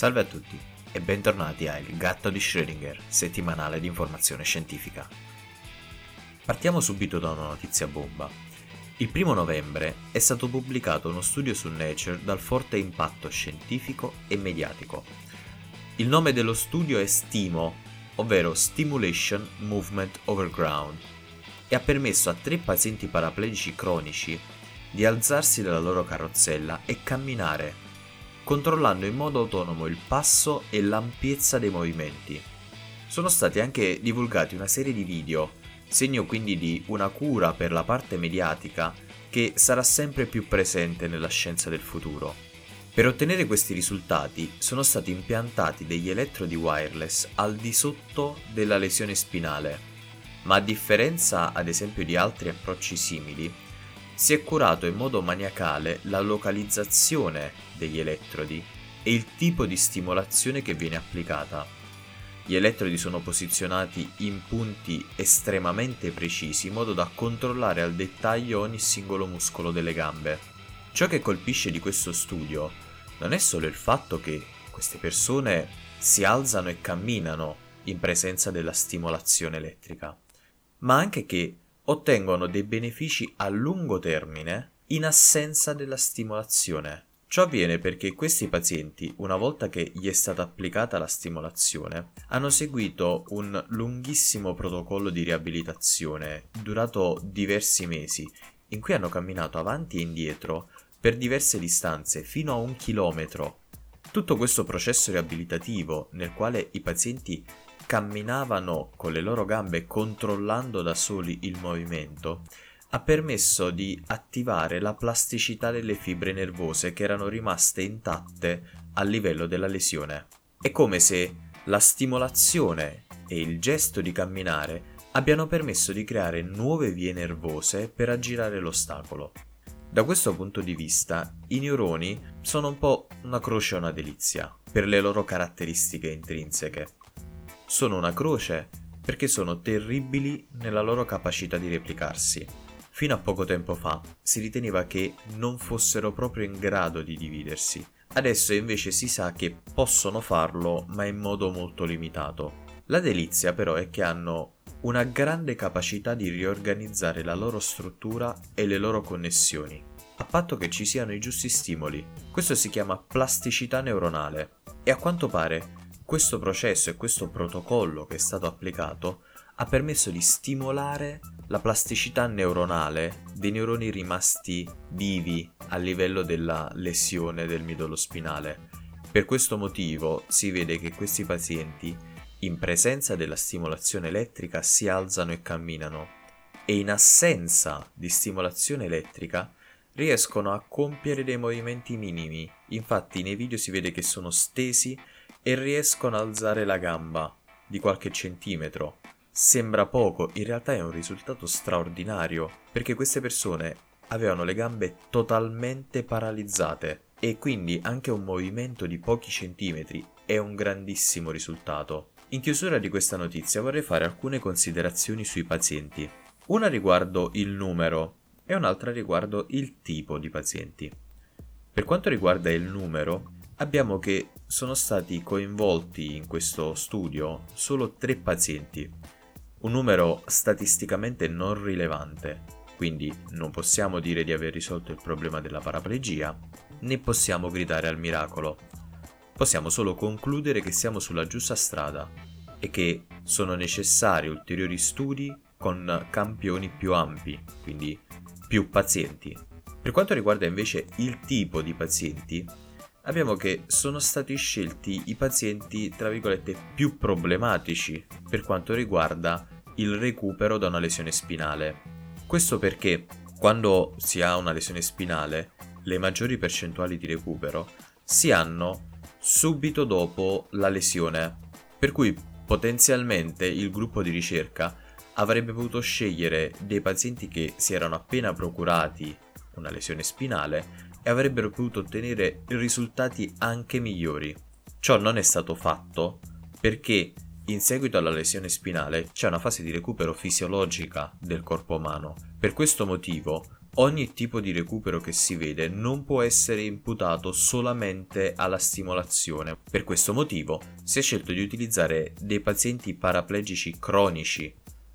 Salve a tutti e bentornati a Il gatto di Schrödinger, settimanale di informazione scientifica. Partiamo subito da una notizia bomba. Il primo novembre è stato pubblicato uno studio su Nature dal forte impatto scientifico e mediatico. Il nome dello studio è STIMO, ovvero Stimulation Movement Overground, e ha permesso a tre pazienti paraplegici cronici di alzarsi dalla loro carrozzella e camminare controllando in modo autonomo il passo e l'ampiezza dei movimenti. Sono stati anche divulgati una serie di video, segno quindi di una cura per la parte mediatica che sarà sempre più presente nella scienza del futuro. Per ottenere questi risultati sono stati impiantati degli elettrodi wireless al di sotto della lesione spinale, ma a differenza ad esempio di altri approcci simili, si è curato in modo maniacale la localizzazione degli elettrodi e il tipo di stimolazione che viene applicata. Gli elettrodi sono posizionati in punti estremamente precisi in modo da controllare al dettaglio ogni singolo muscolo delle gambe. Ciò che colpisce di questo studio non è solo il fatto che queste persone si alzano e camminano in presenza della stimolazione elettrica, ma anche che ottengono dei benefici a lungo termine in assenza della stimolazione. Ciò avviene perché questi pazienti, una volta che gli è stata applicata la stimolazione, hanno seguito un lunghissimo protocollo di riabilitazione durato diversi mesi, in cui hanno camminato avanti e indietro per diverse distanze, fino a un chilometro. Tutto questo processo riabilitativo, nel quale i pazienti camminavano con le loro gambe controllando da soli il movimento, ha permesso di attivare la plasticità delle fibre nervose che erano rimaste intatte a livello della lesione. È come se la stimolazione e il gesto di camminare abbiano permesso di creare nuove vie nervose per aggirare l'ostacolo. Da questo punto di vista, i neuroni sono un po' una croce o una delizia per le loro caratteristiche intrinseche sono una croce perché sono terribili nella loro capacità di replicarsi. Fino a poco tempo fa si riteneva che non fossero proprio in grado di dividersi. Adesso invece si sa che possono farlo, ma in modo molto limitato. La delizia però è che hanno una grande capacità di riorganizzare la loro struttura e le loro connessioni, a patto che ci siano i giusti stimoli. Questo si chiama plasticità neuronale e a quanto pare questo processo e questo protocollo che è stato applicato ha permesso di stimolare la plasticità neuronale dei neuroni rimasti vivi a livello della lesione del midollo spinale. Per questo motivo si vede che questi pazienti, in presenza della stimolazione elettrica, si alzano e camminano e in assenza di stimolazione elettrica riescono a compiere dei movimenti minimi. Infatti nei video si vede che sono stesi e riescono ad alzare la gamba di qualche centimetro. Sembra poco, in realtà è un risultato straordinario, perché queste persone avevano le gambe totalmente paralizzate e quindi anche un movimento di pochi centimetri è un grandissimo risultato. In chiusura di questa notizia vorrei fare alcune considerazioni sui pazienti. Una riguardo il numero e un'altra riguardo il tipo di pazienti. Per quanto riguarda il numero, abbiamo che sono stati coinvolti in questo studio solo tre pazienti, un numero statisticamente non rilevante, quindi non possiamo dire di aver risolto il problema della paraplegia, né possiamo gridare al miracolo. Possiamo solo concludere che siamo sulla giusta strada e che sono necessari ulteriori studi con campioni più ampi, quindi più pazienti. Per quanto riguarda invece il tipo di pazienti, abbiamo che sono stati scelti i pazienti, tra virgolette, più problematici per quanto riguarda il recupero da una lesione spinale. Questo perché quando si ha una lesione spinale, le maggiori percentuali di recupero si hanno subito dopo la lesione, per cui potenzialmente il gruppo di ricerca avrebbe potuto scegliere dei pazienti che si erano appena procurati una lesione spinale e avrebbero potuto ottenere risultati anche migliori. Ciò non è stato fatto perché in seguito alla lesione spinale c'è una fase di recupero fisiologica del corpo umano. Per questo motivo ogni tipo di recupero che si vede non può essere imputato solamente alla stimolazione. Per questo motivo si è scelto di utilizzare dei pazienti paraplegici cronici,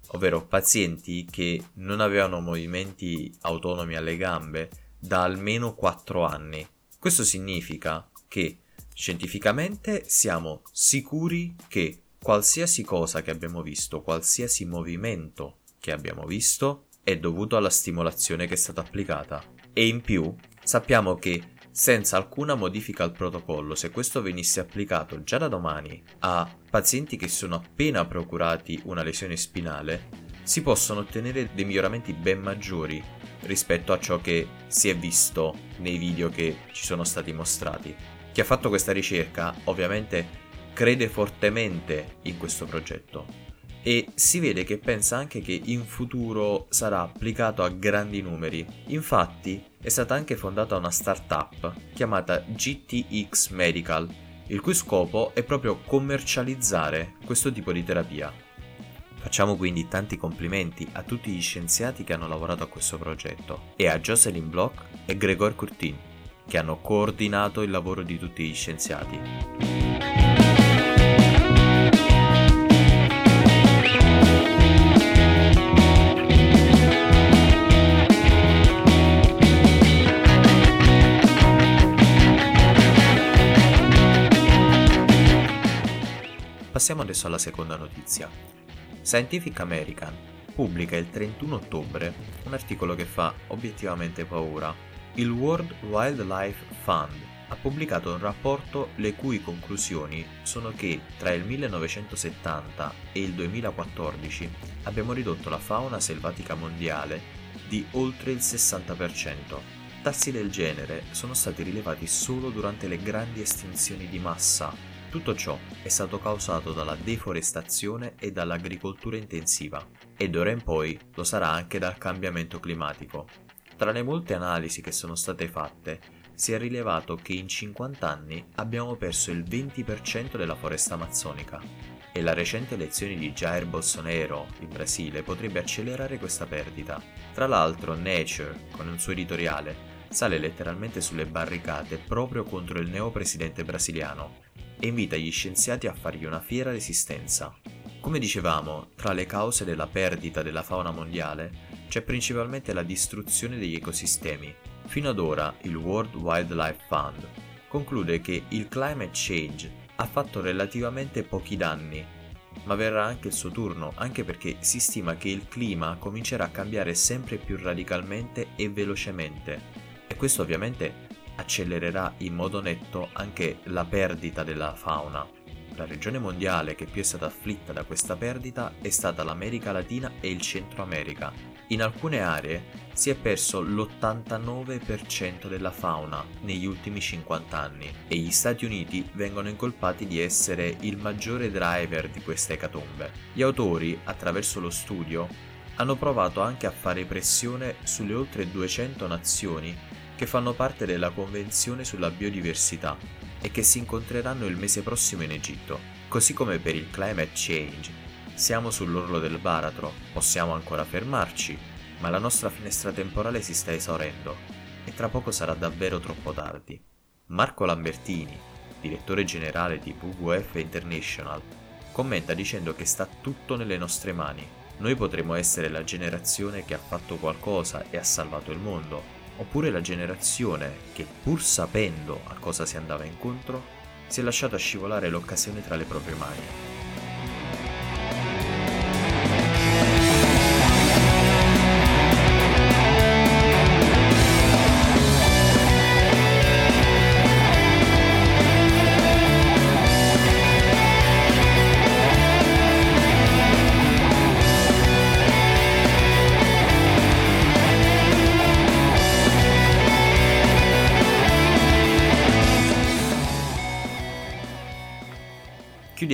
ovvero pazienti che non avevano movimenti autonomi alle gambe da almeno 4 anni. Questo significa che scientificamente siamo sicuri che qualsiasi cosa che abbiamo visto, qualsiasi movimento che abbiamo visto, è dovuto alla stimolazione che è stata applicata. E in più sappiamo che senza alcuna modifica al protocollo, se questo venisse applicato già da domani a pazienti che sono appena procurati una lesione spinale, si possono ottenere dei miglioramenti ben maggiori rispetto a ciò che si è visto nei video che ci sono stati mostrati. Chi ha fatto questa ricerca ovviamente crede fortemente in questo progetto e si vede che pensa anche che in futuro sarà applicato a grandi numeri. Infatti è stata anche fondata una startup chiamata GTX Medical, il cui scopo è proprio commercializzare questo tipo di terapia. Facciamo quindi tanti complimenti a tutti gli scienziati che hanno lavorato a questo progetto e a Jocelyn Bloch e Gregor Curtin che hanno coordinato il lavoro di tutti gli scienziati. Passiamo adesso alla seconda notizia. Scientific American pubblica il 31 ottobre un articolo che fa obiettivamente paura. Il World Wildlife Fund ha pubblicato un rapporto le cui conclusioni sono che tra il 1970 e il 2014 abbiamo ridotto la fauna selvatica mondiale di oltre il 60%. Tassi del genere sono stati rilevati solo durante le grandi estinzioni di massa tutto ciò è stato causato dalla deforestazione e dall'agricoltura intensiva e d'ora in poi lo sarà anche dal cambiamento climatico. Tra le molte analisi che sono state fatte, si è rilevato che in 50 anni abbiamo perso il 20% della foresta amazzonica e la recente elezione di Jair Bolsonaro in Brasile potrebbe accelerare questa perdita. Tra l'altro Nature, con un suo editoriale, sale letteralmente sulle barricate proprio contro il neo presidente brasiliano e invita gli scienziati a fargli una fiera resistenza. Come dicevamo, tra le cause della perdita della fauna mondiale c'è principalmente la distruzione degli ecosistemi. Fino ad ora il World Wildlife Fund conclude che il climate change ha fatto relativamente pochi danni, ma verrà anche il suo turno, anche perché si stima che il clima comincerà a cambiare sempre più radicalmente e velocemente. E questo ovviamente accelererà in modo netto anche la perdita della fauna. La regione mondiale che più è stata afflitta da questa perdita è stata l'America Latina e il Centro America. In alcune aree si è perso l'89% della fauna negli ultimi 50 anni e gli Stati Uniti vengono incolpati di essere il maggiore driver di queste ecatombe. Gli autori, attraverso lo studio, hanno provato anche a fare pressione sulle oltre 200 nazioni che fanno parte della Convenzione sulla biodiversità e che si incontreranno il mese prossimo in Egitto. Così come per il climate change, siamo sull'orlo del baratro, possiamo ancora fermarci, ma la nostra finestra temporale si sta esaurendo e tra poco sarà davvero troppo tardi. Marco Lambertini, direttore generale di WWF International, commenta dicendo che sta tutto nelle nostre mani. Noi potremo essere la generazione che ha fatto qualcosa e ha salvato il mondo, oppure la generazione che, pur sapendo a cosa si andava incontro, si è lasciata scivolare l'occasione tra le proprie mani.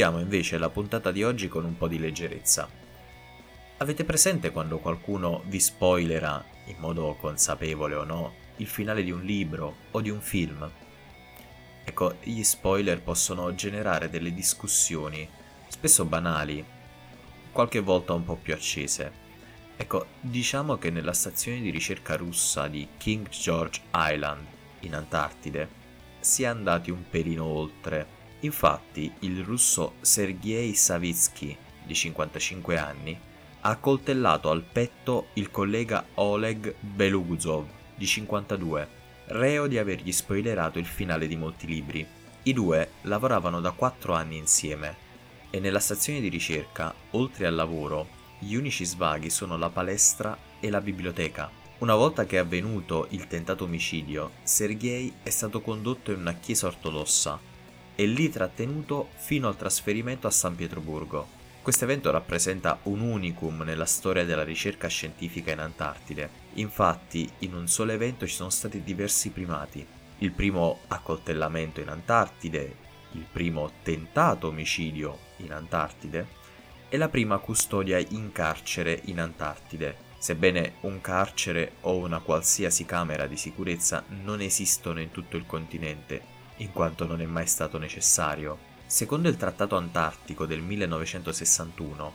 Chiudiamo invece la puntata di oggi con un po' di leggerezza. Avete presente quando qualcuno vi spoilerà, in modo consapevole o no, il finale di un libro o di un film? Ecco, gli spoiler possono generare delle discussioni, spesso banali, qualche volta un po' più accese. Ecco, diciamo che nella stazione di ricerca russa di King George Island, in Antartide, si è andati un pelino oltre. Infatti, il russo Sergei Savitsky, di 55 anni, ha accoltellato al petto il collega Oleg Beluguzov, di 52, reo di avergli spoilerato il finale di molti libri. I due lavoravano da 4 anni insieme e nella stazione di ricerca, oltre al lavoro, gli unici svaghi sono la palestra e la biblioteca. Una volta che è avvenuto il tentato omicidio, Sergei è stato condotto in una chiesa ortodossa e lì trattenuto fino al trasferimento a San Pietroburgo. Questo evento rappresenta un unicum nella storia della ricerca scientifica in Antartide. Infatti, in un solo evento ci sono stati diversi primati. Il primo accoltellamento in Antartide, il primo tentato omicidio in Antartide è la prima custodia in carcere in Antartide. Sebbene un carcere o una qualsiasi camera di sicurezza non esistono in tutto il continente, in quanto non è mai stato necessario. Secondo il Trattato Antartico del 1961,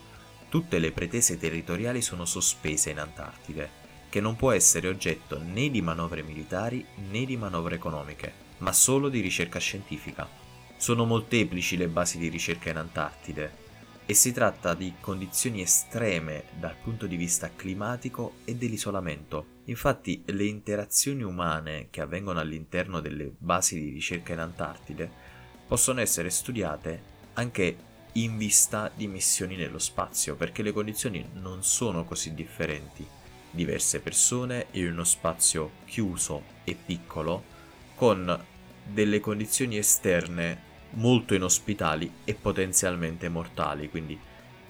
tutte le pretese territoriali sono sospese in Antartide, che non può essere oggetto né di manovre militari né di manovre economiche, ma solo di ricerca scientifica. Sono molteplici le basi di ricerca in Antartide, e si tratta di condizioni estreme dal punto di vista climatico e dell'isolamento. Infatti le interazioni umane che avvengono all'interno delle basi di ricerca in Antartide possono essere studiate anche in vista di missioni nello spazio, perché le condizioni non sono così differenti. Diverse persone in uno spazio chiuso e piccolo, con delle condizioni esterne molto inospitali e potenzialmente mortali, quindi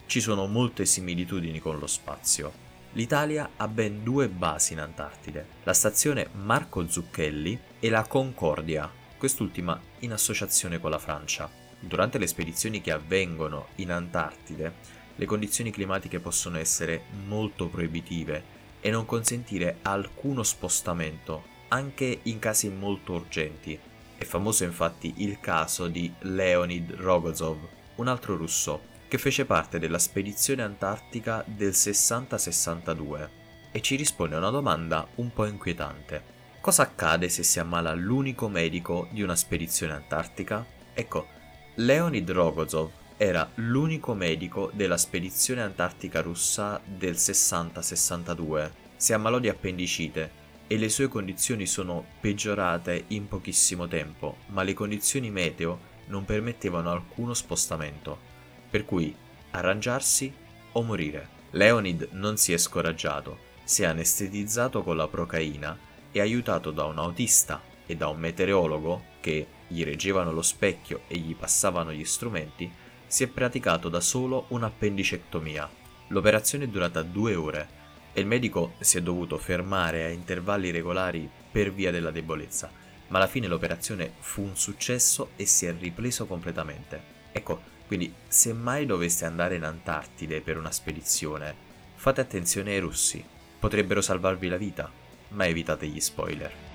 ci sono molte similitudini con lo spazio. L'Italia ha ben due basi in Antartide, la stazione Marco Zucchelli e la Concordia, quest'ultima in associazione con la Francia. Durante le spedizioni che avvengono in Antartide, le condizioni climatiche possono essere molto proibitive e non consentire alcuno spostamento, anche in casi molto urgenti, è famoso infatti il caso di Leonid Rogozov, un altro russo, che fece parte della spedizione antartica del 60-62 e ci risponde a una domanda un po' inquietante. Cosa accade se si ammala l'unico medico di una spedizione antartica? Ecco, Leonid Rogozov era l'unico medico della spedizione antartica russa del 60-62. Si ammalò di appendicite e le sue condizioni sono peggiorate in pochissimo tempo, ma le condizioni meteo non permettevano alcuno spostamento, per cui arrangiarsi o morire. Leonid non si è scoraggiato, si è anestetizzato con la procaina e aiutato da un autista e da un meteorologo che gli reggevano lo specchio e gli passavano gli strumenti, si è praticato da solo un'appendicectomia. L'operazione è durata due ore e il medico si è dovuto fermare a intervalli regolari per via della debolezza, ma alla fine l'operazione fu un successo e si è ripreso completamente. Ecco, quindi se mai doveste andare in Antartide per una spedizione, fate attenzione ai russi, potrebbero salvarvi la vita, ma evitate gli spoiler.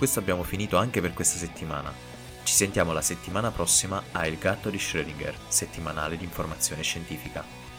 questo abbiamo finito anche per questa settimana. Ci sentiamo la settimana prossima a Il gatto di Schrödinger, settimanale di informazione scientifica.